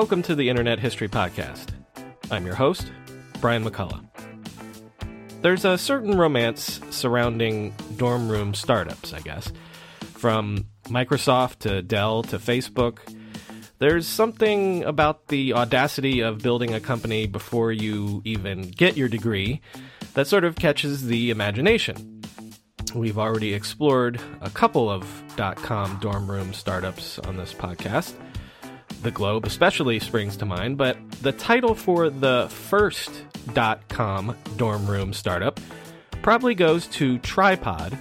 Welcome to the Internet History Podcast. I'm your host, Brian McCullough. There's a certain romance surrounding dorm room startups, I guess. From Microsoft to Dell to Facebook, there's something about the audacity of building a company before you even get your degree that sort of catches the imagination. We've already explored a couple of dot com dorm room startups on this podcast. The Globe especially springs to mind, but the title for the first dot com dorm room startup probably goes to Tripod,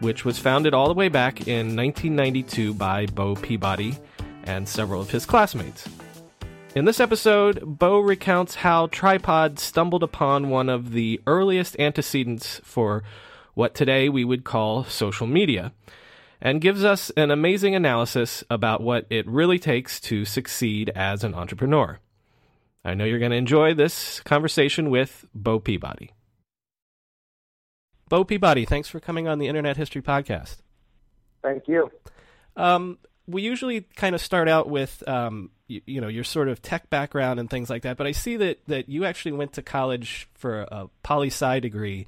which was founded all the way back in 1992 by Bo Peabody and several of his classmates. In this episode, Bo recounts how Tripod stumbled upon one of the earliest antecedents for what today we would call social media and gives us an amazing analysis about what it really takes to succeed as an entrepreneur. I know you're going to enjoy this conversation with Bo Peabody. Bo Peabody, thanks for coming on the Internet History Podcast. Thank you. Um, we usually kind of start out with um, you, you, know your sort of tech background and things like that, but I see that that you actually went to college for a poli sci degree.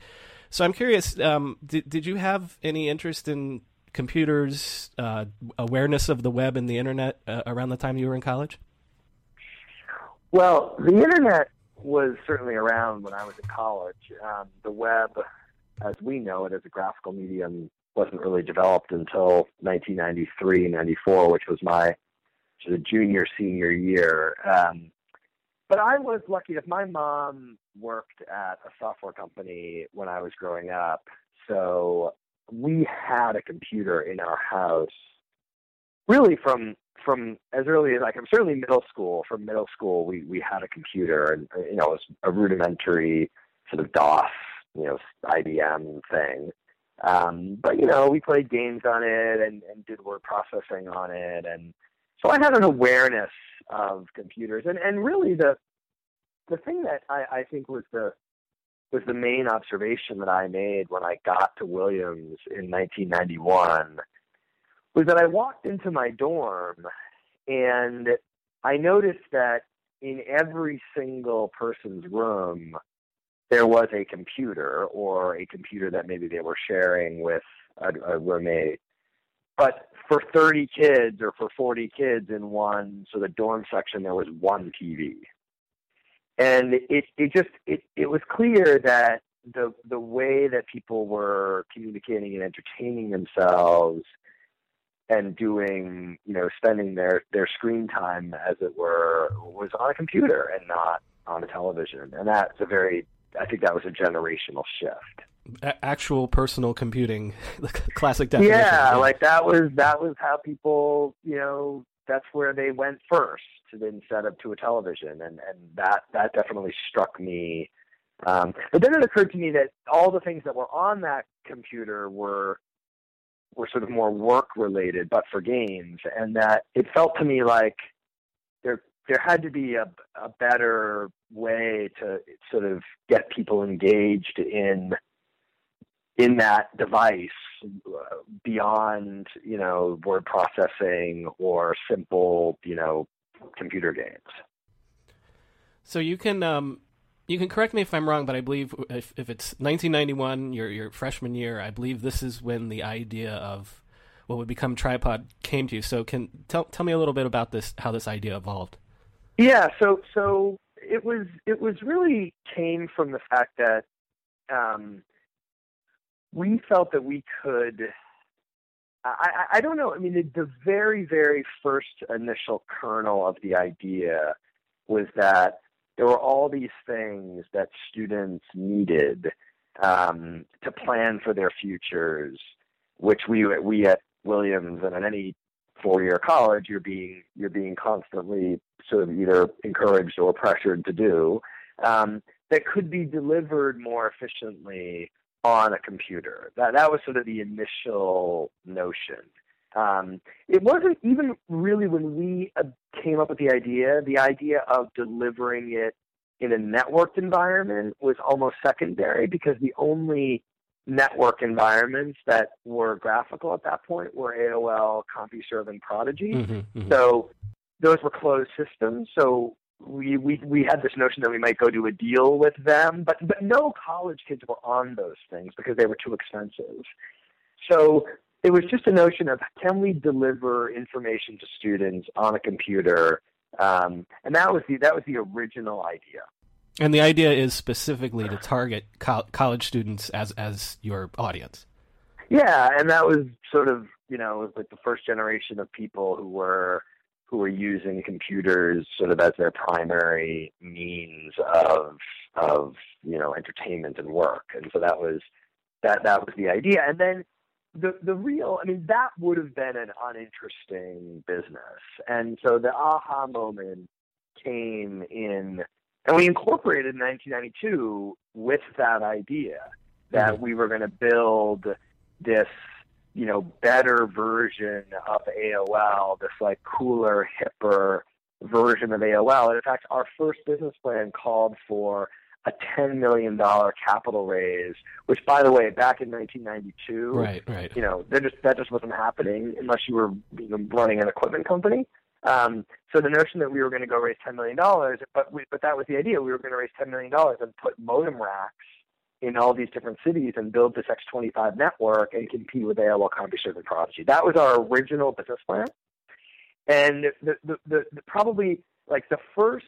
So I'm curious, um, did did you have any interest in computers, uh, awareness of the web and the internet uh, around the time you were in college? Well, the internet was certainly around when I was in college. Um, the web, as we know it as a graphical medium, wasn't really developed until 1993, 94, which was my sort of junior, senior year. Um, but I was lucky enough. My mom worked at a software company when I was growing up, so we had a computer in our house really from from as early as like I'm certainly middle school. From middle school, we we had a computer, and you know, it was a rudimentary sort of DOS, you know, IBM thing. Um, but you know, we played games on it and, and did word processing on it, and so I had an awareness of computers. And and really, the the thing that I, I think was the was the main observation that I made when I got to Williams in 1991 was that I walked into my dorm and I noticed that in every single person's room there was a computer or a computer that maybe they were sharing with a, a roommate. But for 30 kids or for 40 kids in one, so the dorm section, there was one TV and it it just it it was clear that the the way that people were communicating and entertaining themselves and doing you know spending their their screen time as it were was on a computer and not on a television. And that's a very i think that was a generational shift. A- actual personal computing the classic definition. Yeah like that was that was how people you know that's where they went first instead of to a television, and and that that definitely struck me. Um, but then it occurred to me that all the things that were on that computer were were sort of more work related, but for games, and that it felt to me like there there had to be a a better way to sort of get people engaged in in that device uh, beyond you know word processing or simple you know computer games. So you can um, you can correct me if I'm wrong, but I believe if, if it's 1991, your your freshman year, I believe this is when the idea of what would become Tripod came to you. So can tell tell me a little bit about this, how this idea evolved. Yeah, so so it was it was really came from the fact that um, we felt that we could I, I don't know. I mean, the, the very, very first initial kernel of the idea was that there were all these things that students needed um, to plan for their futures, which we we at Williams and at any four-year college you're being you're being constantly sort of either encouraged or pressured to do um, that could be delivered more efficiently on a computer. That that was sort of the initial notion. Um, it wasn't even really when we uh, came up with the idea, the idea of delivering it in a networked environment was almost secondary because the only network environments that were graphical at that point were AOL, CompuServe, and Prodigy. Mm-hmm, mm-hmm. So those were closed systems. So we, we we had this notion that we might go do a deal with them, but but no college kids were on those things because they were too expensive. So it was just a notion of can we deliver information to students on a computer, um, and that was the that was the original idea. And the idea is specifically to target co- college students as as your audience. Yeah, and that was sort of you know it was like the first generation of people who were who were using computers sort of as their primary means of of you know entertainment and work, and so that was that that was the idea. And then the the real I mean that would have been an uninteresting business. And so the aha moment came in and we incorporated in 1992 with that idea that mm-hmm. we were going to build this you know better version of AOL, this like cooler, hipper version of AOL. And in fact, our first business plan called for a $10 million capital raise, which, by the way, back in 1992, right, right. you know, that just, that just wasn't happening unless you were you know, running an equipment company. Um, so the notion that we were going to go raise $10 million, but, we, but that was the idea. We were going to raise $10 million and put modem racks in all these different cities and build this X25 network and compete with AOL CompuServe and Prodigy. That was our original business plan. And the, the, the, the probably like the first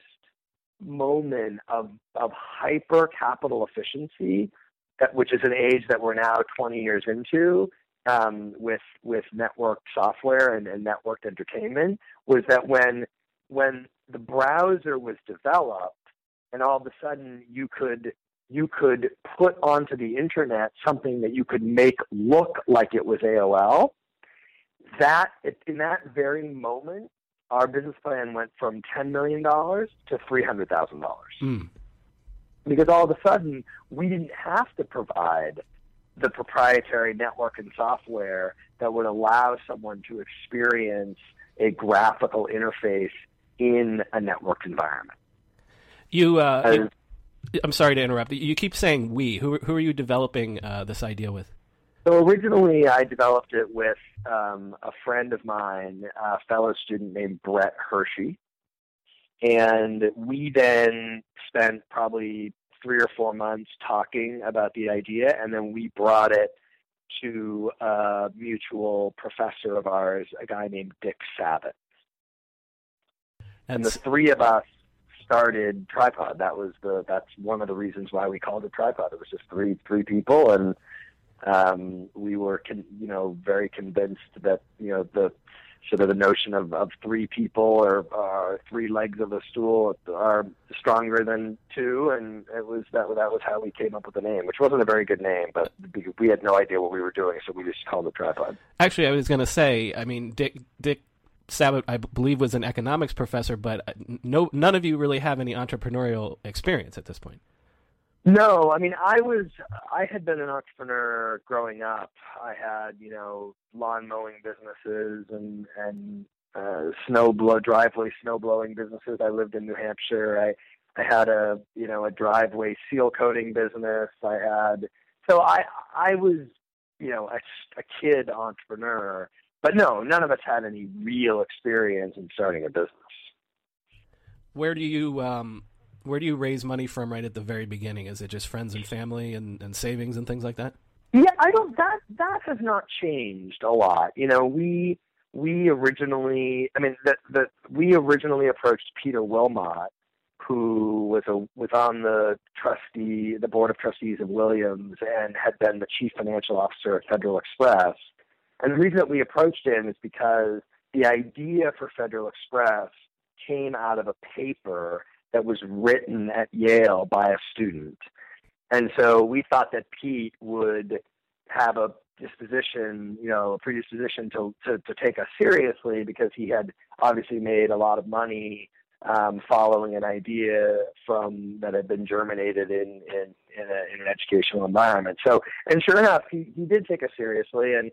moment of, of hyper capital efficiency, that, which is an age that we're now 20 years into um, with with network software and, and networked entertainment, was that when when the browser was developed, and all of a sudden you could you could put onto the internet something that you could make look like it was AOL. That in that very moment, our business plan went from $10 million to $300,000. Mm. Because all of a sudden, we didn't have to provide the proprietary network and software that would allow someone to experience a graphical interface in a networked environment. You, uh, you, I'm sorry to interrupt. You keep saying we. Who, who are you developing uh, this idea with? So originally, I developed it with um, a friend of mine, a fellow student named Brett Hershey, and we then spent probably three or four months talking about the idea, and then we brought it to a mutual professor of ours, a guy named Dick Sabot. And the three of us started Tripod. That was the that's one of the reasons why we called it Tripod. It was just three three people, and um, we were, con- you know, very convinced that you know the sort of the notion of, of three people or uh, three legs of a stool are stronger than two, and it was that that was how we came up with the name, which wasn't a very good name, but we had no idea what we were doing, so we just called it tripod. Actually, I was going to say, I mean, Dick Dick Sabot, I believe, was an economics professor, but no, none of you really have any entrepreneurial experience at this point. No, I mean, I was, I had been an entrepreneur growing up. I had, you know, lawn mowing businesses and, and, uh, snow blow, driveway snow blowing businesses. I lived in New Hampshire. I, I had a, you know, a driveway seal coating business. I had, so I, I was, you know, a, a kid entrepreneur, but no, none of us had any real experience in starting a business. Where do you, um, where do you raise money from right at the very beginning? Is it just friends and family and, and savings and things like that? Yeah, I don't. That that has not changed a lot. You know, we we originally, I mean, that that we originally approached Peter Willmott, who was a was on the trustee, the board of trustees of Williams, and had been the chief financial officer at Federal Express. And the reason that we approached him is because the idea for Federal Express came out of a paper that was written at Yale by a student. And so we thought that Pete would have a disposition, you know, a predisposition to, to, to take us seriously because he had obviously made a lot of money um, following an idea from that had been germinated in in, in, a, in an educational environment. So, and sure enough, he, he did take us seriously, and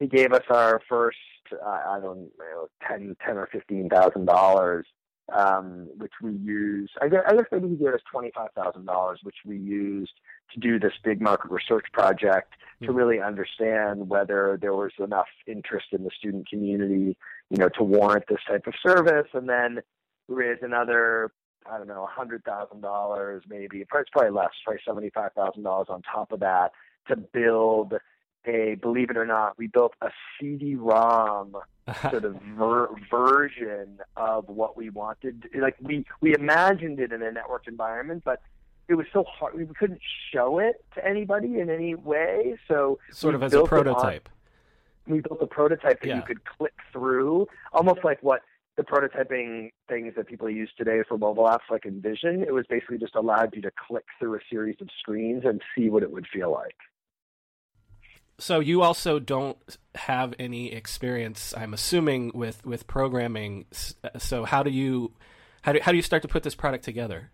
he gave us our first uh, I don't know ten ten or fifteen thousand dollars, um, which we used. I guess, I guess maybe he gave us twenty five thousand dollars, which we used to do this big market research project to Hmm. really understand whether there was enough interest in the student community, you know, to warrant this type of service, and then raise another I don't know, hundred thousand dollars, maybe. It's probably less, probably seventy-five thousand dollars on top of that to build a. Believe it or not, we built a CD-ROM sort of ver- version of what we wanted. Like we we imagined it in a networked environment, but it was so hard. We couldn't show it to anybody in any way. So sort of as a it on- prototype. we built a prototype that Yeah. you could click through, almost like what the prototyping things that people use today for mobile apps like InVision. It was basically just allowed you to click through a series of screens and see what it would feel like. So you also don't have any experience, I'm assuming, with with programming. So how do you how do how do you start to put this product together?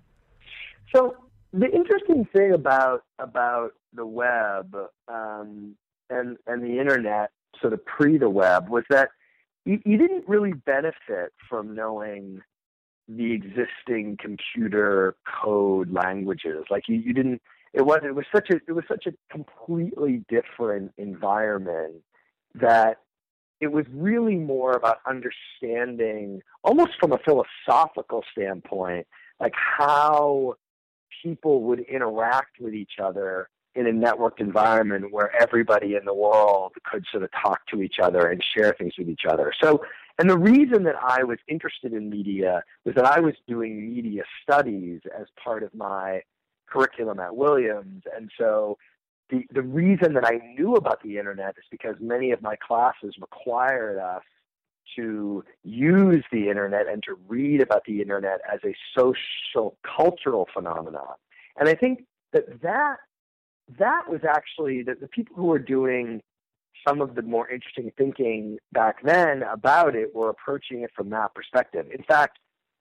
So the interesting thing about about the web um, and and the internet, sort of pre the web, was that you, you didn't really benefit from knowing the existing computer code languages. Like you, you didn't. It was it was such a it was such a completely different environment that it was really more about understanding, almost from a philosophical standpoint, like how people would interact with each other in a networked environment where everybody in the world could sort of talk to each other and share things with each other. So, and the reason that I was interested in media was that I was doing media studies as part of my curriculum at Williams. And so the, the reason that I knew about the internet is because many of my classes required us to use the internet and to read about the internet as a social cultural phenomenon. And I think that that, that was actually that the people who were doing some of the more interesting thinking back then about it were approaching it from that perspective. In fact,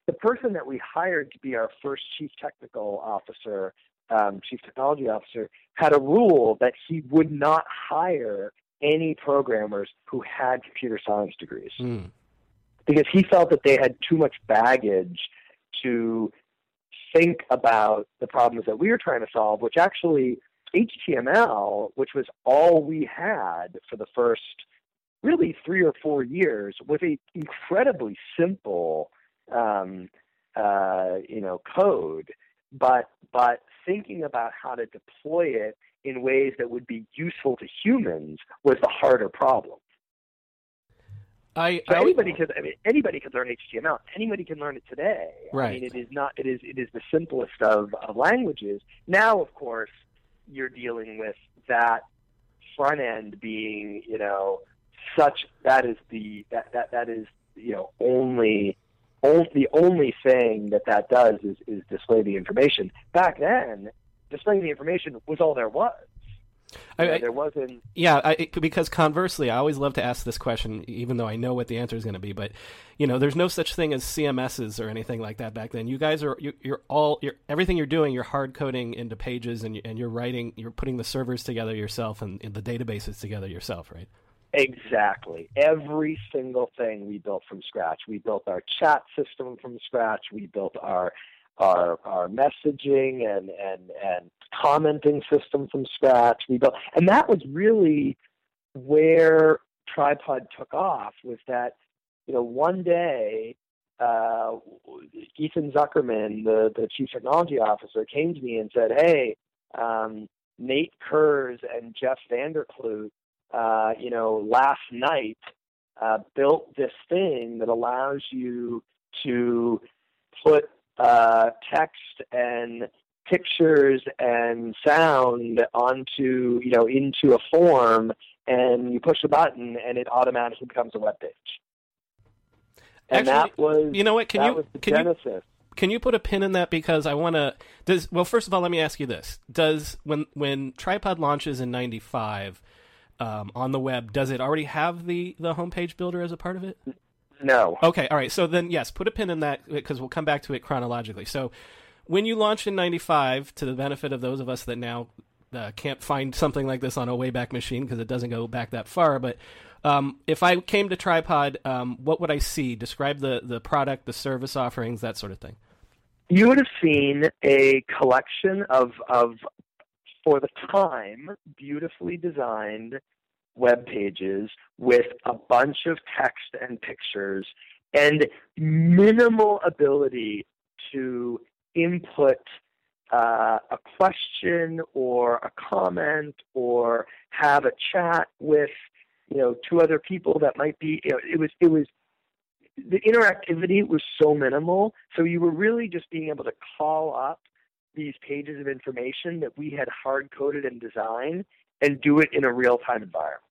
the person that we hired to be our first chief technical officer, um, chief technology officer, had a rule that he would not hire any programmers who had computer science degrees Hmm. because he felt that they had too much baggage to think about the problems that we were trying to solve, which actually HTML, which was all we had for the first really three or four years, was a incredibly simple, um, uh, you know, code. But but thinking about how to deploy it in ways that would be useful to humans was the harder problem. I, So I anybody could, I mean, anybody could learn HTML. Anybody can learn it today. I mean, it is not. It is. It is the simplest of, of languages. Now, of course, you're dealing with that front end being, you know, such that is the that that that is you know only. The only thing that that does is, is display the information. Back then, displaying the information was all there was. I- there wasn't Yeah, I, because conversely, I always love to ask this question, even though I know what the answer is going to be. But you know, there's no such thing as CMSs or anything like that back then. You guys are you, you're all you're, everything you're doing. You're hard coding into pages, and you, and you're writing. You're putting the servers together yourself and, and the databases together yourself, right? Exactly. Every single thing we built from scratch. We built our chat system from scratch. We built our our our messaging and and and commenting system from scratch. We built, and that was really where Tripod took off. Was that you know one day uh, Ethan Zuckerman, the the chief technology officer, came to me and said, "Hey." Um, Nate Kurz and Jeff Vanderkloot uh, you know, last night uh, built this thing that allows you to put uh, text and pictures and sound onto, you know, into a form, and you push a button, and it automatically becomes a web page. And Actually, that was, you know what? Can you can you genesis. Can you put a pin in that because I want to? Does well, first of all, let me ask you this: Does when when Tripod launches in '95 um, on the web, does it already have the the homepage builder as a part of it? No. Okay, all right. So then, yes, put a pin in that because we'll come back to it chronologically. So, when you launched in '95, to the benefit of those of us that now uh, can't find something like this on a Wayback Machine because it doesn't go back that far, but um, if I came to Tripod, um, what would I see? Describe the the product, the service offerings, that sort of thing. You would have seen a collection of of for the time beautifully designed web pages with a bunch of text and pictures and minimal ability to input uh, a question or a comment or have a chat with you know two other people that might be you know, it was it was the interactivity was so minimal. So you were really just being able to call up these pages of information that we had hard coded and designed and do it in a real time environment.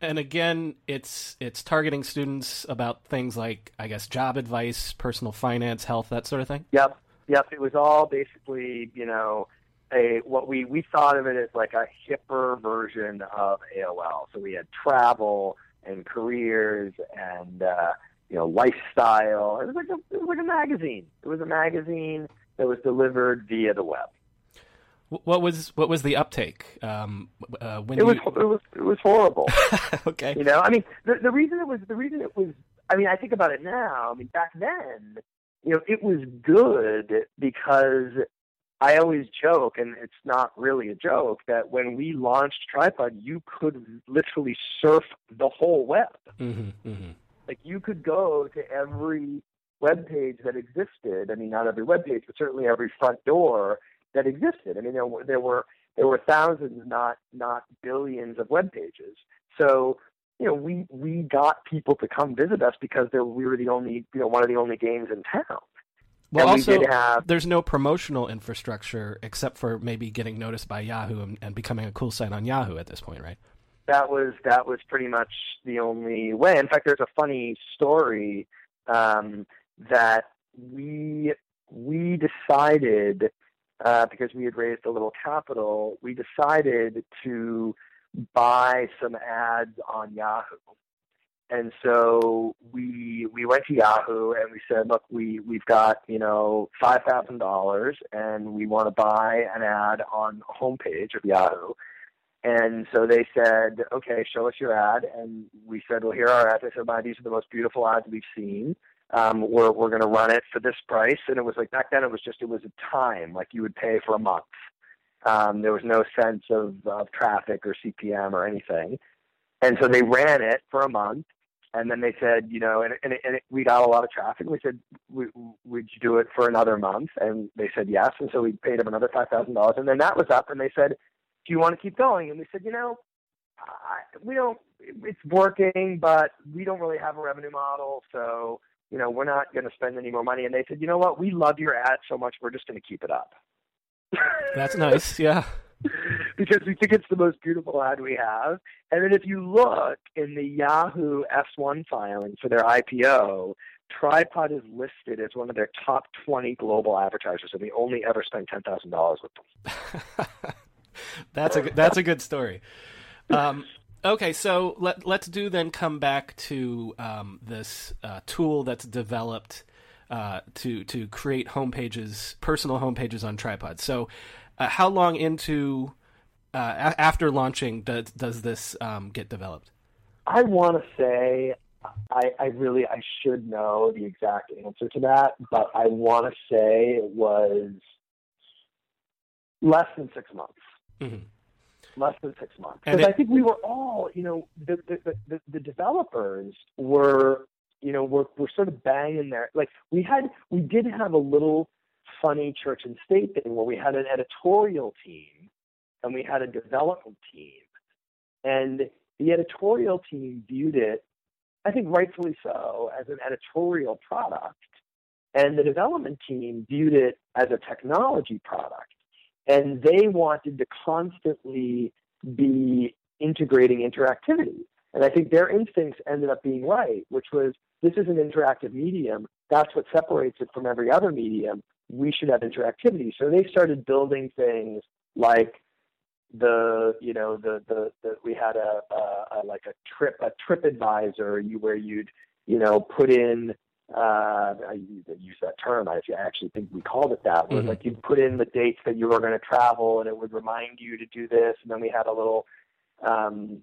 And again it's it's targeting students about things like i guess job advice personal finance health that sort of thing? Yep yep. It was all basically you know a what we we thought of it as like a hipper version of aol so we had travel and careers and uh you know lifestyle. It was like a it was like a magazine. It was a magazine that was delivered via the web what was what was the uptake? Um, uh, when it was you... it was it was horrible. okay, you know, I mean, the the reason it was the reason it was. I mean, I think about it now. I mean, back then, you know, it was good because I always joke, and it's not really a joke, that when we launched Tripod, you could literally surf the whole web. Mm-hmm, mm-hmm. Like you could go to every web page that existed. I mean, not every web page, but certainly every front door that existed. I mean, there were there were there were thousands, not not billions, of web pages. So you know, we we got people to come visit us because there, we were the only you know one of the only games in town. Well, and also, we have, there's no promotional infrastructure except for maybe getting noticed by Yahoo and, and, becoming a cool site on Yahoo at this point, right? That was that was pretty much the only way. In fact, there's a funny story um, that we we decided uh, because we had raised a little capital, we decided to buy some ads on Yahoo. And so we we went to Yahoo and we said, look, we we've got you know five thousand dollars and we want to buy an ad on homepage of Yahoo. And so they said, okay, show us your ad. And we said, well, here are our ads. They said, these are the most beautiful ads we've seen um, we're we're going to run it for this price. And it was like back then, it was just it was a time like you would pay for a month. Um, there was no sense of, of traffic or CPM or anything. And so they ran it for a month, and then they said, you know, and, and, it, and it, we got a lot of traffic. We said, we, would you do it for another month? And they said yes. And so we paid them another five thousand dollars. And then that was up, and they said, do you want to keep going? And we said, you know, I, we don't. It's working, but we don't really have a revenue model, so you know, we're not going to spend any more money. And they said, you know what, we love your ad so much, we're just going to keep it up. That's nice, yeah. because we think it's the most beautiful ad we have. And then if you look in the Yahoo S1 filing for their IPO, Tripod is listed as one of their top 20 global advertisers, and we only ever spent $10,000 with them. that's a that's a good story. Um, Okay, so let let's do then come back to um, this uh, tool that's developed uh, to to create homepages, personal homepages on tripods. So, uh, how long into uh, a- after launching does does this um, get developed? I want to say I, I really I should know the exact answer to that, but I want to say it was less than six months. Mm-hmm less than six months. Because I think we were all, you know, the, the the, the developers were, you know, were were sort of banging there. Like we had, we did have a little funny church and state thing where we had an editorial team and we had a development team, and the editorial team viewed it, I think rightfully so, as an editorial product, and the development team viewed it as a technology product and they wanted to constantly be integrating interactivity. And I think their instincts ended up being right, which was this is an interactive medium. That's what separates it from every other medium. We should have interactivity. So they started building things like the you know the the, the we had a, a, a like a trip a trip advisor you where you'd you know put in uh, I use that term. I actually think we called it that. Where mm-hmm. like you put in the dates that you were going to travel, and it would remind you to do this. And then we had a little um,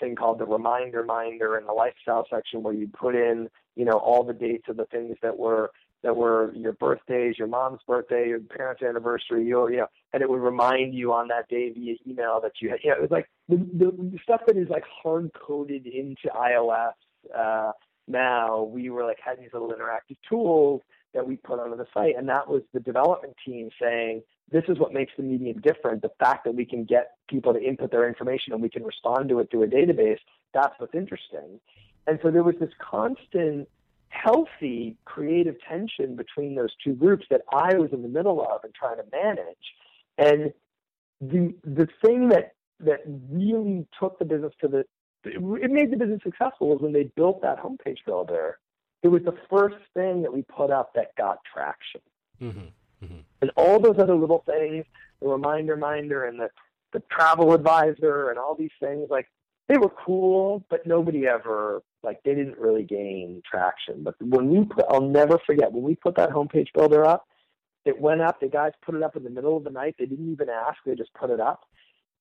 thing called the reminder minder in the lifestyle section where you put in, you know, all the dates of the things that were that were your birthdays, your mom's birthday, your parents' anniversary, your, you know, and it would remind you on that day via email that you had, you know, it was like the, the stuff that is like hard coded into iOS. Uh, now we were like had these little interactive tools that we put onto the site, and that was the development team saying, this is what makes the medium different. The fact that we can get people to input their information and we can respond to it through a database, that's what's interesting. And so there was this constant healthy creative tension between those two groups that I was in the middle of and trying to manage. And the the thing that that really took the business to the it made the business successful was when they built that homepage builder. It was the first thing that we put up that got traction. Mm-hmm. Mm-hmm. And all those other little things, the reminder minder and the the travel advisor and all these things, like they were cool, but nobody ever like they didn't really gain traction. But when we put, I'll never forget when we put that homepage builder up. It went up. The guys put it up in the middle of the night. They didn't even ask. They just put it up.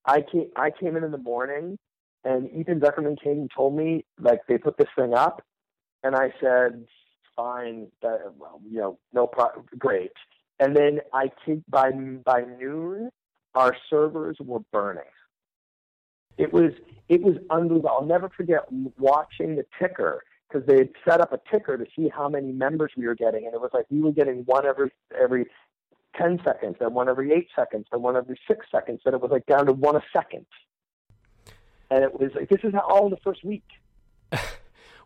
I came. I came in in the morning, and Ethan Zuckerman came and told me like they put this thing up, and I said, "Fine, that, well, you know, no problem, great." And then I think by by noon, our servers were burning. It was it was unbelievable. I'll never forget watching the ticker because they had set up a ticker to see how many members we were getting, and it was like we were getting one every every ten seconds, then one every eight seconds, then one every six seconds, and it was like down to one a second. And it was like this is all in the first week.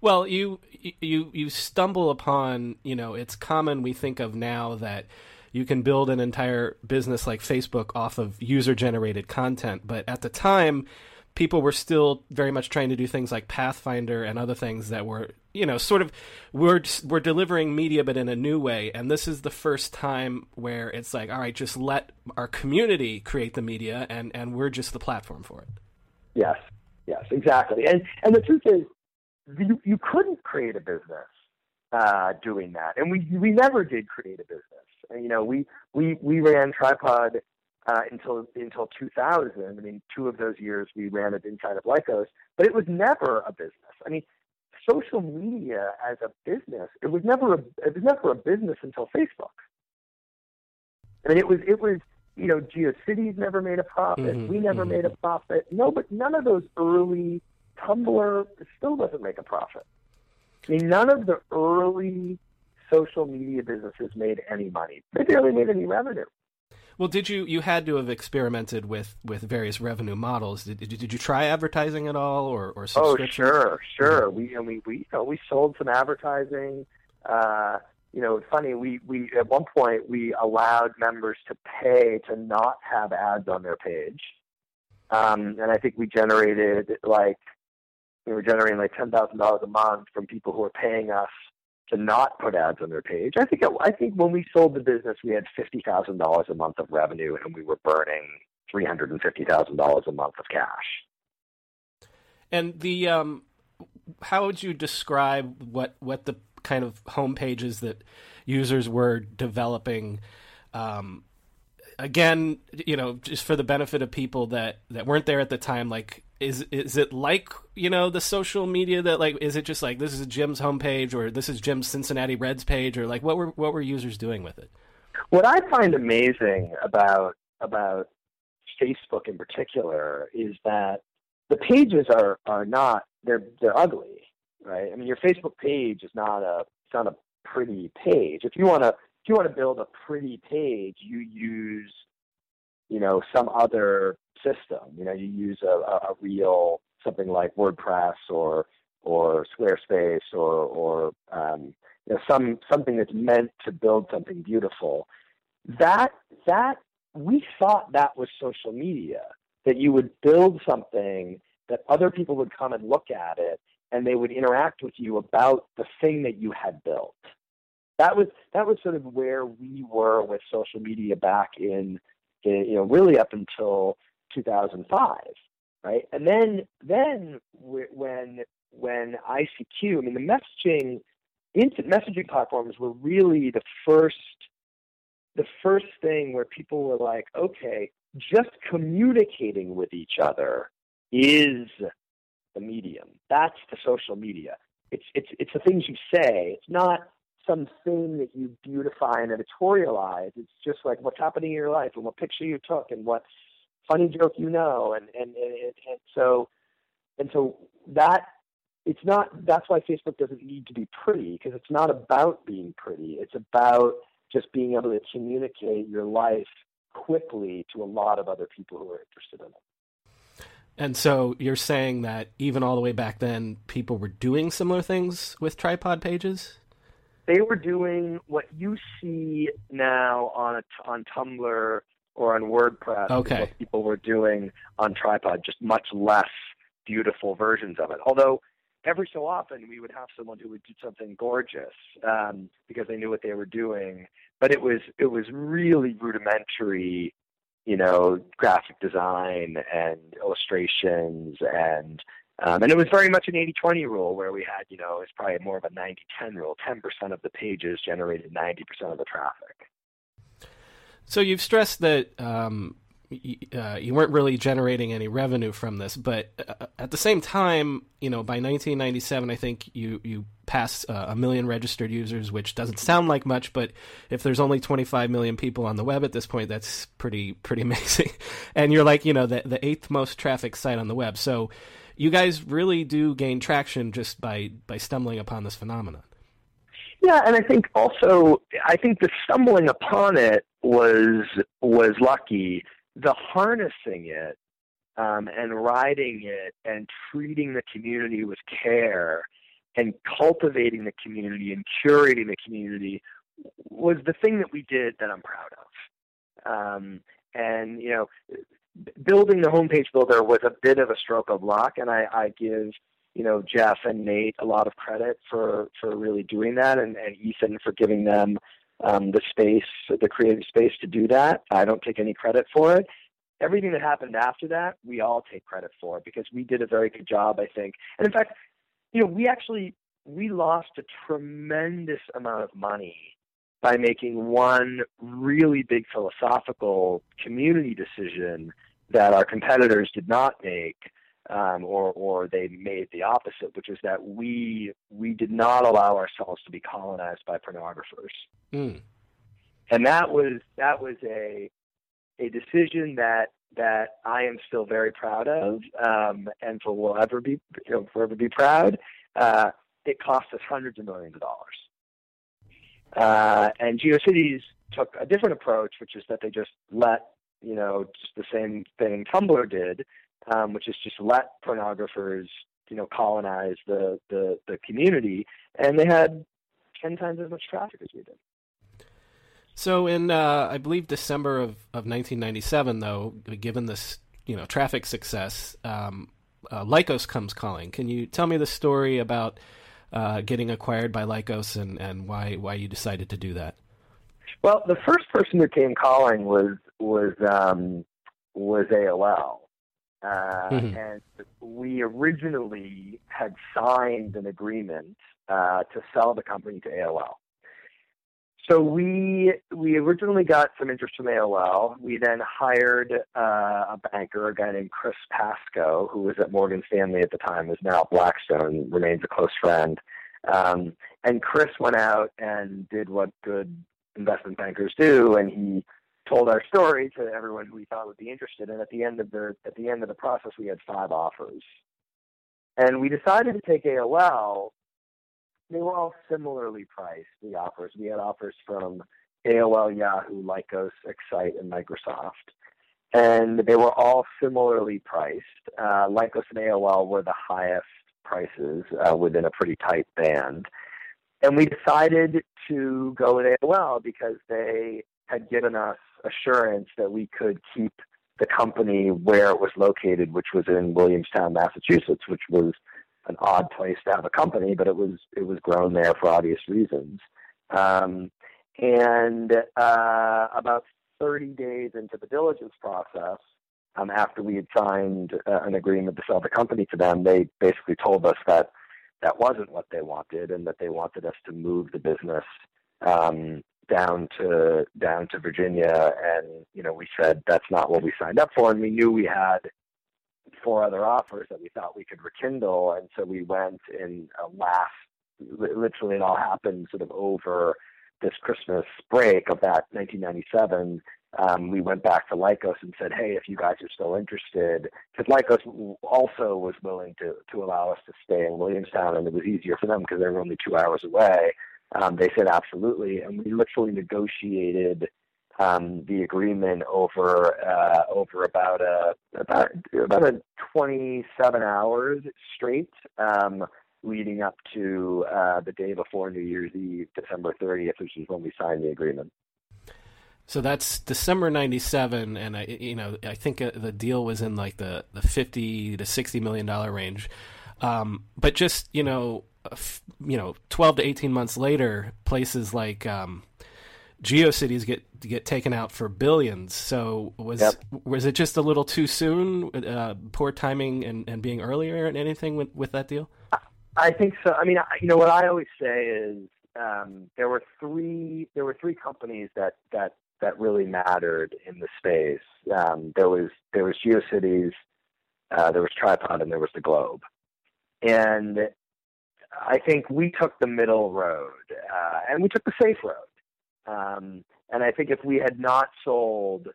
well, you you you stumble upon you know it's common we think of now that you can build an entire business like Facebook off of user generated content. But at the time, people were still very much trying to do things like Pathfinder and other things that were, you know, sort of we're we're delivering media but in a new way. And this is the first time where it's like, all right, just let our community create the media, and and we're just the platform for it. Yes, yes, exactly. And and the truth is, you you couldn't create a business uh, doing that, and we we never did create a business. You know, we we we ran Tripod uh, until until 2000. I mean, two of those years we ran it inside of Lycos, but it was never a business. I mean, social media as a business, it was never a it was never a business until Facebook. I mean, it was it was you know, GeoCities never made a profit. Mm-hmm, we never mm-hmm. made a profit. No, but none of those early Tumblr still doesn't make a profit. I mean, none of the early social media businesses made any money. They barely made any revenue. Well, did you you had to have experimented with with various revenue models? Did did, did you try advertising at all or or Oh, sure, sure. We I mean we you know, we sold some advertising. Uh, you know, it's funny. We we at one point we allowed members to pay to not have ads on their page, um, and I think we generated like we were generating like ten thousand dollars a month from people who were paying us to not put ads on their page. I think I think when we sold the business, we had fifty thousand dollars a month of revenue, and we were burning three hundred and fifty thousand dollars a month of cash. And the um, how would you describe what what the kind of home pages that users were developing? Um, again, you know, just for the benefit of people that that weren't there at the time, like is is it like you know the social media that like is it just like this is Jim's homepage or this is Jim's Cincinnati Reds page or like what were what were users doing with it? What I find amazing about about Facebook in particular is that the pages are are not they're they're ugly, right? I mean, your Facebook page is not a it's not a pretty page. If you want to if you want to build a pretty page, you use you know some other system. You know, you use a, a real something like WordPress or or Squarespace or or um, you know some something that's meant to build something beautiful. That that we thought that was social media that you would build something that other people would come and look at it and they would interact with you about the thing that you had built. That was that was sort of where we were with social media back in, in you know really up until 2005, right? And then then when when ICQ, I mean, the messaging instant messaging platforms were really the first the first thing where people were like, okay, just communicating with each other is the medium. That's the social media. It's it's it's the things you say. It's not something that you beautify and editorialize. It's just like what's happening in your life and what picture you took and what funny joke you know and and and, and so and so that it's not that's why Facebook doesn't need to be pretty because it's not about being pretty. It's about just being able to communicate your life quickly to a lot of other people who are interested in it. And so you're saying that even all the way back then, people were doing similar things with tripod pages? They were doing what you see now on a, on Tumblr or on WordPress. Okay. What people were doing on tripod, just much less beautiful versions of it. Although every so often we would have someone who would do something gorgeous um, because they knew what they were doing, but it was it was really rudimentary, you know, graphic design and illustrations and um, and it was very much an 80-20 rule where we had, you know, it's probably more of a 90-10 rule. 10% of the pages generated 90% of the traffic. So you've stressed that um, uh, you weren't really generating any revenue from this, but uh, at the same time, you know, by 1997, I think you you passed uh, a million registered users, which doesn't sound like much, but if there's only 25 million people on the web at this point, that's pretty pretty amazing. and you're like, you know, the the eighth most traffic site on the web, so you guys really do gain traction just by by stumbling upon this phenomenon. Yeah, and I think also I think the stumbling upon it was was lucky the harnessing it um, and riding it and treating the community with care and cultivating the community and curating the community was the thing that we did that I'm proud of. Um, and you know, building the homepage builder was a bit of a stroke of luck, and I, I give you know Jeff and Nate a lot of credit for for really doing that, and, and Ethan for giving them um, the space, the creative space to do that. I don't take any credit for it. Everything that happened after that, we all take credit for because we did a very good job, I think. And in fact, you know, we actually we lost a tremendous amount of money by making one really big philosophical community decision that our competitors did not make, um, or or they made the opposite, which is that we we did not allow ourselves to be colonized by pornographers. Mm. And that was that was a a decision that that I am still very proud of, um, and for will ever be you know, forever be proud. Uh, it cost us hundreds of millions of dollars. Uh, and GeoCities took a different approach, which is that they just let you know just the same thing Tumblr did, um, which is just let pornographers you know colonize the the, the community, and they had ten times as much traffic as we did. So in uh, I believe December of, of 1997, though, given this you know traffic success, um, uh, Lycos comes calling. Can you tell me the story about uh, getting acquired by Lycos and, and why why you decided to do that? Well, the first person who came calling was was um, was AOL, uh, mm-hmm. and we originally had signed an agreement uh, to sell the company to AOL. So we we originally got some interest from AOL. We then hired uh, a banker, a guy named Chris Pasco, who was at Morgan Stanley at the time, is now at Blackstone, remains a close friend. Um, and Chris went out and did what good investment bankers do, and he told our story to everyone who he thought would be interested. And at the end of the at the end of the process, we had five offers, and we decided to take AOL they were all similarly priced. The offers we had offers from AOL, Yahoo, Lycos, Excite, and Microsoft, and they were all similarly priced. Uh, Lycos and AOL were the highest prices uh, within a pretty tight band, and we decided to go with AOL because they had given us assurance that we could keep the company where it was located, which was in Williamstown, Massachusetts, which was an odd place to have a company, but it was it was grown there for obvious reasons. Um, and uh, about 30 days into the diligence process, um, after we had signed uh, an agreement to sell the company to them, they basically told us that that wasn't what they wanted, and that they wanted us to move the business um, down to down to Virginia. And you know, we said that's not what we signed up for, and we knew we had four other offers that we thought we could rekindle, and so we went in a last. Literally, it all happened sort of over this Christmas break of that 1997 um, we went back to Lycos and said, "Hey, if you guys are still interested," because Lycos also was willing to to allow us to stay in Williamstown, and it was easier for them because they were only two hours away. Um, they said absolutely, and we literally negotiated um, the agreement over uh, over about a about about a 27 hours straight. Um, leading up to uh, the day before New Year's Eve, December 30th, which is when we signed the agreement. So that's December '97, and I, you know, I think uh, the deal was in like the the 50 to 60 million dollar range. Um, but just you know, you know, 12 to 18 months later, places like um, GeoCities get get taken out for billions. So was yep. was it just a little too soon? Uh, poor timing and, and being earlier and anything with, with that deal? I think so. I mean, you know, what I always say is um, there were three there were three companies that that that really mattered in the space. Um, there was there was GeoCities, uh, there was Tripod, and there was the Globe. And I think we took the middle road, uh, and we took the safe road. Um, and I think if we had not sold,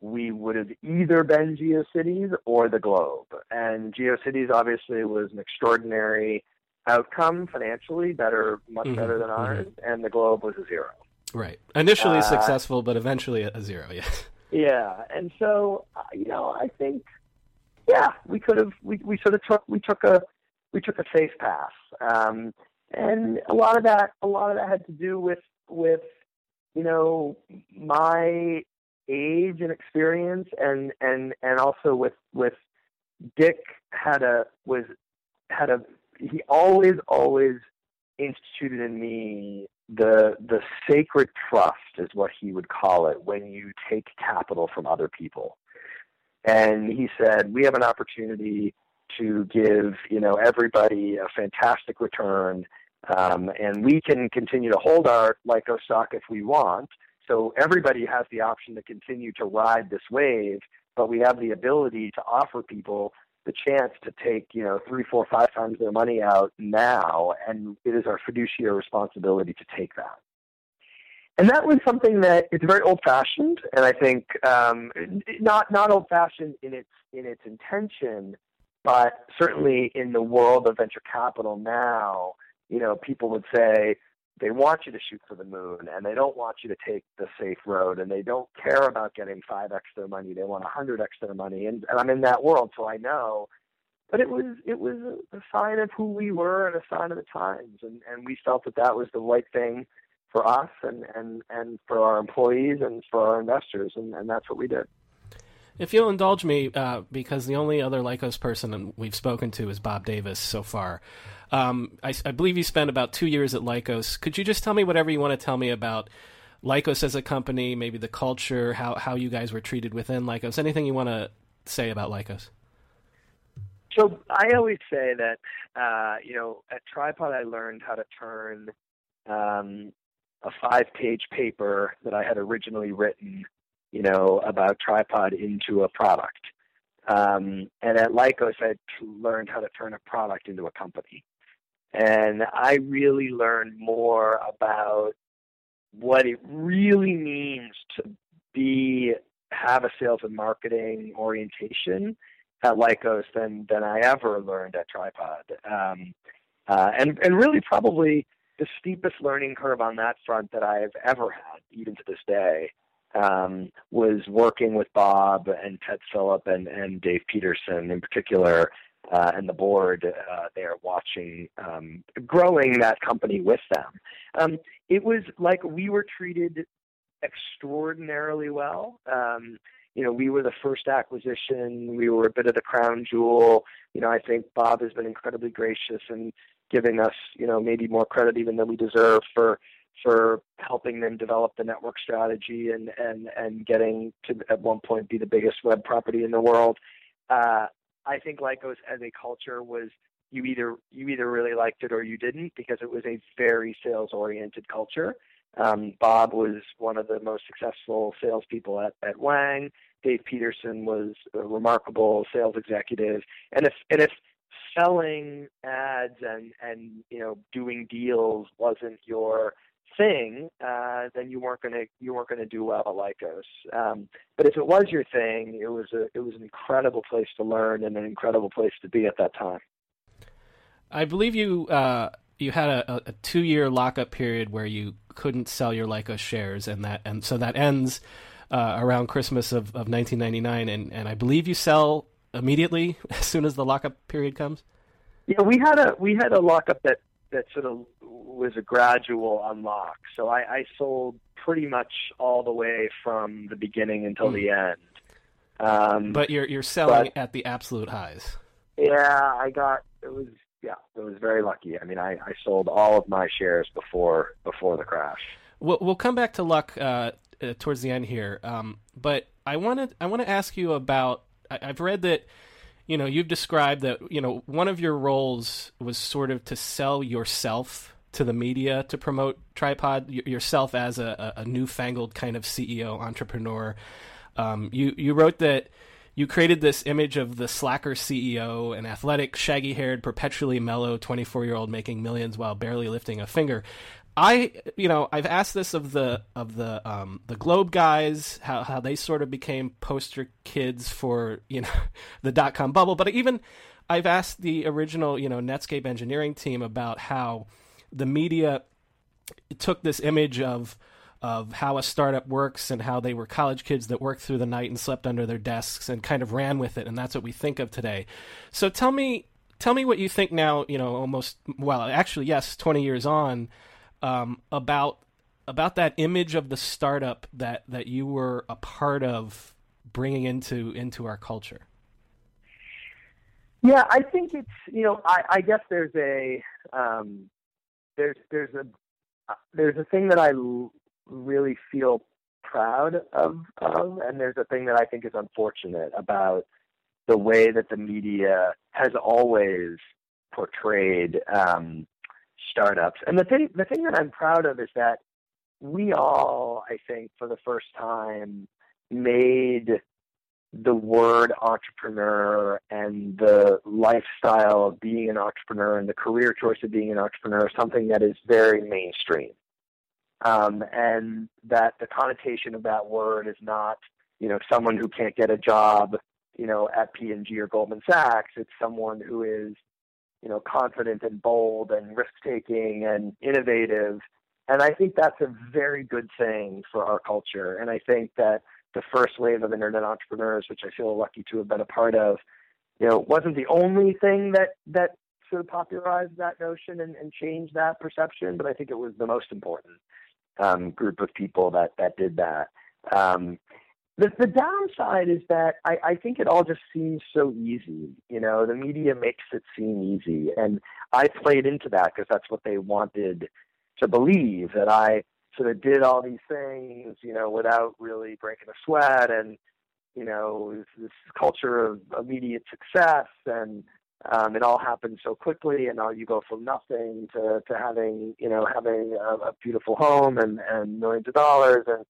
we would have either been GeoCities or the Globe. And GeoCities obviously was an extraordinary outcome financially, better, much mm-hmm, better than ours, mm-hmm. and the Globe was a zero. Right. Initially uh, successful, but eventually a zero. Yeah. Yeah, and so uh, you know, I think, yeah, we could have. We we sort of took we took a we took a safe pass, um, and a lot of that a lot of that had to do with with you know my age and experience, and and and also with with Dick had a was had a he always always instituted in me the the sacred trust is what he would call it when you take capital from other people. And he said, we have an opportunity to give you know everybody a fantastic return, um, and we can continue to hold our Lycos stock if we want. So everybody has the option to continue to ride this wave, but we have the ability to offer people the chance to take, you know, three, four, five times their money out now, and it is our fiduciary responsibility to take that. And that was something that it's very old-fashioned, and I think um, not not old-fashioned in its in its intention, but certainly in the world of venture capital now, you know, people would say, they want you to shoot for the moon and they don't want you to take the safe road and they don't care about getting 5x their money. They want a 100x their money. And, and i'm in that world so i know. But it was it was a sign of who we were and a sign of the times. And and we felt that that was the right thing for us and and and for our employees and for our investors. And and that's what we did if you'll indulge me, uh, because the only other Lycos person we've spoken to is Bob Davis so far. Um, I, I, believe you spent about two years at Lycos. Could you just tell me whatever you want to tell me about Lycos as a company, maybe the culture, how, how you guys were treated within Lycos? Anything you want to say about Lycos? So I always say that, uh, you know, at Tripod I learned how to turn um, a five-page paper that I had originally written you know, about tripod into a product. Um, and at Lycos, I learned how to turn a product into a company. And I really learned more about what it really means to be have a sales and marketing orientation at Lycos than than I ever learned at Tripod. Um, uh, and and really probably the steepest learning curve on that front that I've ever had, even to this day um, was working with Bob and Ted Philip and, and Dave Peterson in particular uh, and the board uh, there watching um, growing that company with them. Um, it was like we were treated extraordinarily well. Um, you know, we were the first acquisition. We were a bit of the crown jewel. You know, I think Bob has been incredibly gracious and giving us, you know, maybe more credit even than we deserve for for helping them develop the network strategy and and and getting to at one point be the biggest web property in the world. Uh, I think Lycos as a culture was you either you either really liked it or you didn't because it was a very sales oriented culture. Um, Bob was one of the most successful salespeople at, at Wang. Dave Peterson was a remarkable sales executive, and if and if selling ads and and you know doing deals wasn't your thing, uh, then you weren't gonna you weren't gonna do well at Lycos. Um, but if it was your thing, it was a it was an incredible place to learn and an incredible place to be at that time. I believe you uh, you had a, a two year lockup period where you couldn't sell your Lycos shares, and that and so that ends uh, around Christmas of, of 1999, and and I believe you sell immediately as soon as the lockup period comes. Yeah, we had a we had a lockup that that sort of was a gradual unlock. So I, I sold pretty much all the way from the beginning until mm. the end. Um, but you're you're selling but, at the absolute highs. Yeah, I got it was yeah it was very lucky. I mean, I, I sold all of my shares before before the crash. We'll we'll come back to luck uh, uh, towards the end here, um, but I wanted I want to ask you about. I, I've read that you know, you've described that, you know, one of your roles was sort of to sell yourself to the media to promote Tripod, yourself as a, a newfangled kind of CEO entrepreneur. Um, you, you wrote that you created this image of the slacker CEO, an athletic, shaggy haired, perpetually mellow 24 year old making millions while barely lifting a finger. I, you know, I've asked this of the of the um, the Globe guys, how how they sort of became poster kids for you know the dot com bubble, but even I've asked the original you know Netscape engineering team about how the media took this image of of how a startup works and how they were college kids that worked through the night and slept under their desks and kind of ran with it, and that's what we think of today. So tell me, tell me what you think now. You know, almost well, actually, yes, twenty years on um, about about that image of the startup that that you were a part of bringing into into our culture. Yeah, I think it's you know I, I guess there's a um, there's there's a uh, there's a thing that I l- really feel proud of, of, and there's a thing that I think is unfortunate about the way that the media has always portrayed um, startups. And the thing the thing that I'm proud of is that we all, I think, for the first time made the word entrepreneur and the lifestyle of being an entrepreneur and the career choice of being an entrepreneur something that is very mainstream. Um, and that the connotation of that word is not, you know, someone who can't get a job, you know, at P&G or Goldman Sachs. It's someone who is you know, confident and bold and risk taking and innovative. And I think that's a very good thing for our culture. And I think that the first wave of internet entrepreneurs, which I feel lucky to have been a part of, you know, wasn't the only thing that that sort of popularized that notion and, and changed that perception, but I think it was the most important um, group of people that that did that. Um, the, the downside is that I, I think it all just seems so easy. You know, the media makes it seem easy. And I played into that because that's what they wanted to believe that I sort of did all these things, you know, without really breaking a sweat and, you know, this, culture of immediate success and, um, it all happens so quickly and now you go from nothing to, to having, you know, having a, a beautiful home and, and millions of dollars and,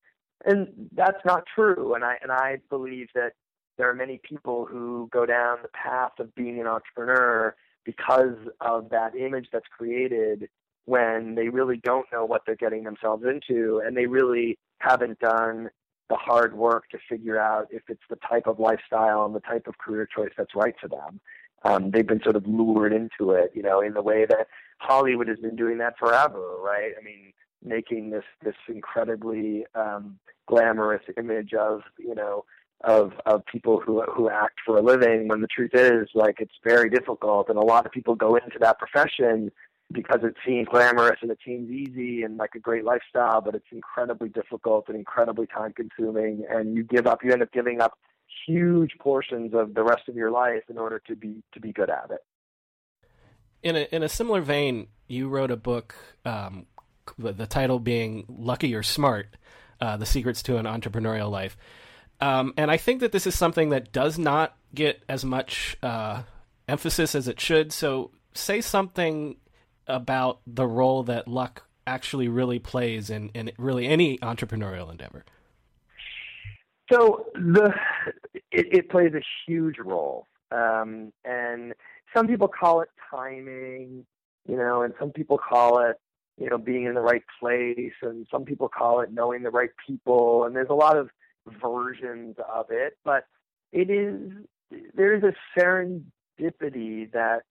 and that's not true. And I and I believe that there are many people who go down the path of being an entrepreneur because of that image that's created when they really don't know what they're getting themselves into and they really haven't done the hard work to figure out if it's the type of lifestyle and the type of career choice that's right for them. Um, they've been sort of lured into it, you know, in the way that Hollywood has been doing that forever, right? I mean, making this this incredibly um, glamorous image of you know of of people who who act for a living. When the truth is like it's very difficult and a lot of people go into that profession because it seems glamorous and it seems easy and like a great lifestyle but it's incredibly difficult and incredibly time consuming and you give up you end up giving up huge portions of the rest of your life in order to be to be good at it. In a in a similar vein you wrote a book um, the title being Lucky or Smart uh, The Secrets to an Entrepreneurial Life. Um, and I think that this is something that does not get as much uh, emphasis as it should. So, say something about the role that luck actually really plays in, in really any entrepreneurial endeavor. So the it, it plays a huge role. Um, and some people call it timing, you know, and some people call it, you know, being in the right place, and some people call it knowing the right people, and there's a lot of versions of it, but it is there is a serendipity that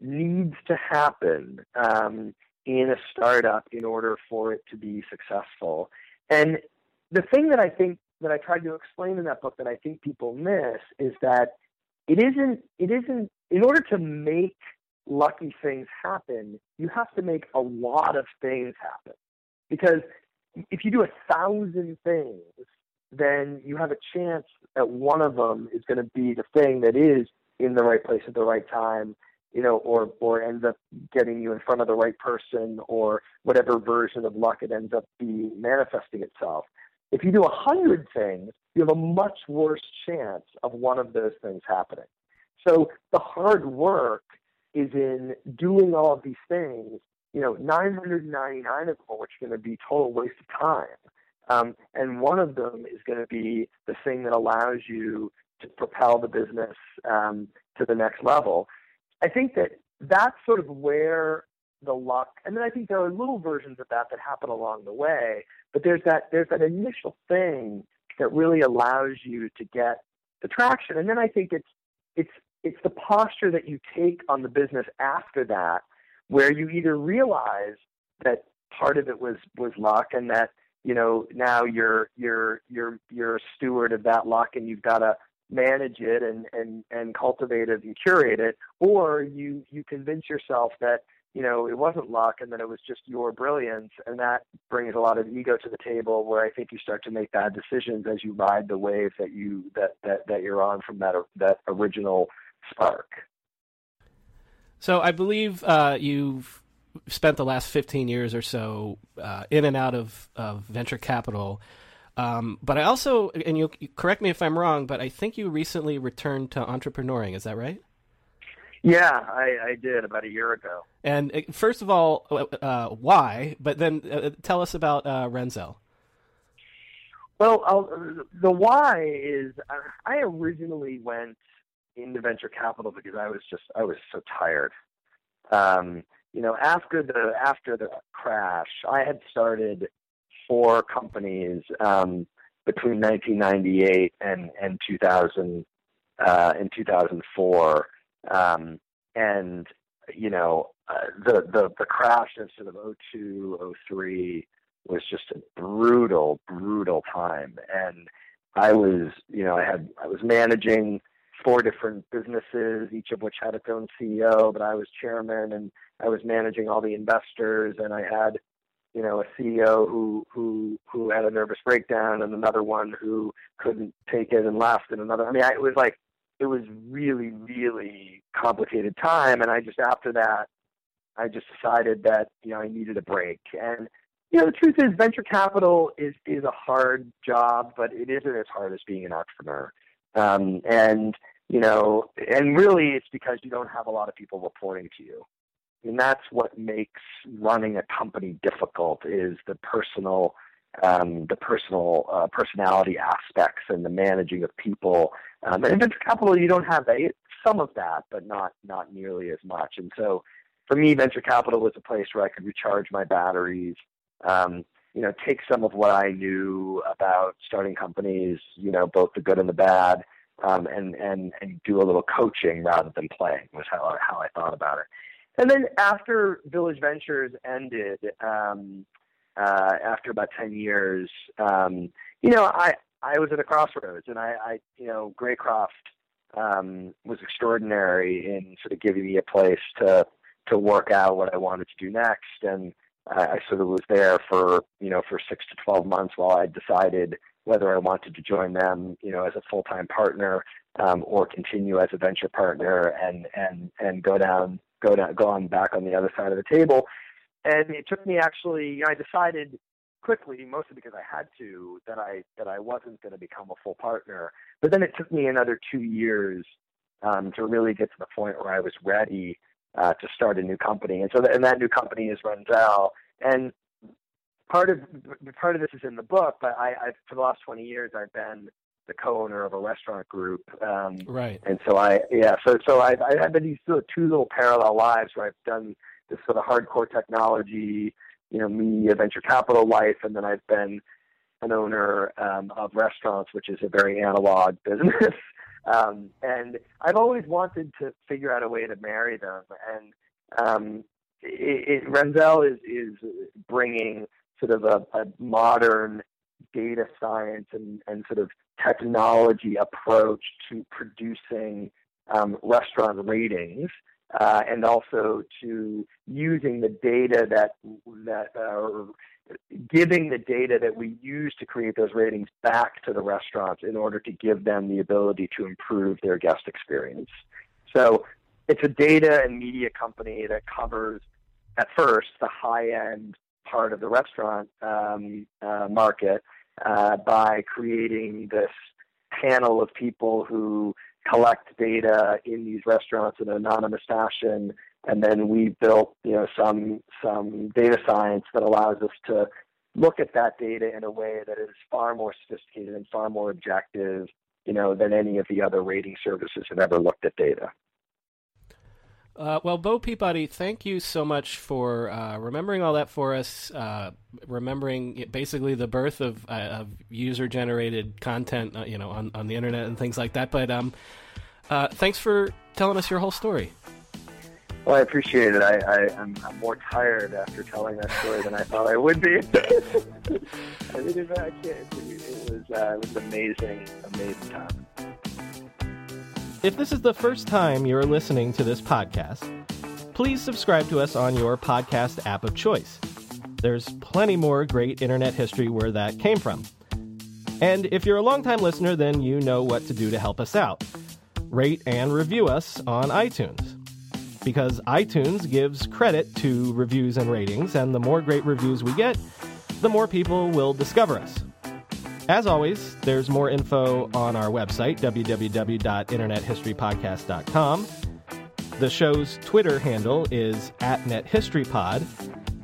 needs to happen um, in a startup in order for it to be successful. And the thing that I think that I tried to explain in that book that I think people miss is that it isn't it isn't in order to make lucky things happen, you have to make a lot of things happen. Because if you do a thousand things, then you have a chance that one of them is going to be the thing that is in the right place at the right time, you know, or or ends up getting you in front of the right person, or whatever version of luck it ends up being manifesting itself. If you do a hundred things, you have a much worse chance of one of those things happening. So the hard work is in doing all of these things. You know, 999 of them, which are going to be total waste of time. Um, and one of them is going to be the thing that allows you to propel the business um, to the next level. I think that that's sort of where the luck, and then I think there are little versions of that that happen along the way. But there's that there's that initial thing that really allows you to get the traction, and then I think it's it's it's the posture that you take on the business after that, where you either realize that part of it was was luck, and that you know now you're you're you're you're a steward of that luck, and you've got to manage it and and and cultivate it and curate it, or you you convince yourself that you know, it wasn't luck and that it was just your brilliance. And that brings a lot of ego to the table where I think you start to make bad decisions as you ride the wave that you, that, that, that you're on from that, that original spark. So I believe uh, you've spent the last 15 years or so uh, in and out of, of venture capital. Um, but I also, and you, correct me if I'm wrong, but I think you recently returned to entrepreneuring. Is that right? Yeah, I, I did about a year ago. And uh, first of all, uh, uh, why? But then uh, tell us about uh, Renzel. Well, I'll, the why is uh, I originally went into venture capital because I was just I was so tired. Um, you know, after the after the crash, I had started four companies um, between 1998 and and 2000 uh, in 2004 um, and you know, uh, the the the crash of sort of 02, 03 was just a brutal, brutal time. And I was, you know, I had I was managing four different businesses, each of which had its own CEO, but I was chairman and I was managing all the investors and I had, you know, a CEO who who who had a nervous breakdown and another one who couldn't take it and left and another I mean I, it was like it was really, really complicated time. And I just, after that, I just decided that, you know, I needed a break. And, you know, the truth is venture capital is, is a hard job, but it isn't as hard as being an entrepreneur. Um, and, you know, and really it's because you don't have a lot of people reporting to you. And that's what makes running a company difficult is the personal, um, the personal uh, personality aspects and the managing of people um, and venture capital, you don't have that. Some of that, but not not nearly as much. And so, for me, venture capital was a place where I could recharge my batteries. Um, you know, take some of what I knew about starting companies. You know, both the good and the bad, um, and and and do a little coaching rather than playing was how how I thought about it. And then after Village Ventures ended, um, uh, after about ten years, um, you know, I I was at a crossroads, and I, I you know, Greycroft um, was extraordinary in sort of giving me a place to to work out what I wanted to do next, and I, I sort of was there for you know for six to twelve months while I decided whether I wanted to join them, you know, as a full time partner um, or continue as a venture partner and and and go down go down go on back on the other side of the table. And it took me actually, you know, I decided quickly, mostly because I had to, that I that I wasn't going to become a full partner. But then it took me another two years um, to really get to the point where I was ready uh, to start a new company. And so, that, and that new company is Renzel. And part of part of this is in the book, but I, I've for the last 20 years I've been the co-owner of a restaurant group. Um, right. And so I, yeah, so so I, I had these sort of two little parallel lives where I've done this sort of hardcore technology, you know, media venture capital life, and then I've been an owner um, of restaurants, which is a very analog business. um, and I've always wanted to figure out a way to marry them. And um, it, it, Renzel is is bringing sort of a, a modern data science and, and sort of technology approach to producing um, restaurant ratings uh, and also to using the data that that uh, giving the data that we use to create those ratings back to the restaurants in order to give them the ability to improve their guest experience. So it's a data and media company that covers at first the high end part of the restaurant um, uh, market uh, by creating this panel of people who collect data in these restaurants in an anonymous fashion. And then we built you know some some data science that allows us to look at that data in a way that is far more sophisticated and far more objective you know than any of the other rating services have ever looked at data uh, well, Bo Peabody, thank you so much for uh, remembering all that for us. Uh, remembering basically the birth of, uh, of user-generated content, uh, you know, on, on the internet and things like that. But um, uh, thanks for telling us your whole story. Well, I appreciate it. I, I, am more tired after telling that story than I thought I would be. I mean, it, was, it was amazing, amazing time. If this is the first time you're listening to this podcast, please subscribe to us on your podcast app of choice. There's plenty more great internet history where that came from. And if you're a longtime listener, then you know what to do to help us out. Rate and review us on iTunes. Because iTunes gives credit to reviews and ratings, and the more great reviews we get, the more people will discover us. As always, there's more info on our website, www.internethistorypodcast.com. The show's Twitter handle is at NetHistoryPod,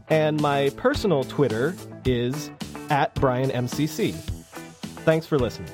and my personal Twitter is at BrianMCC. Thanks for listening.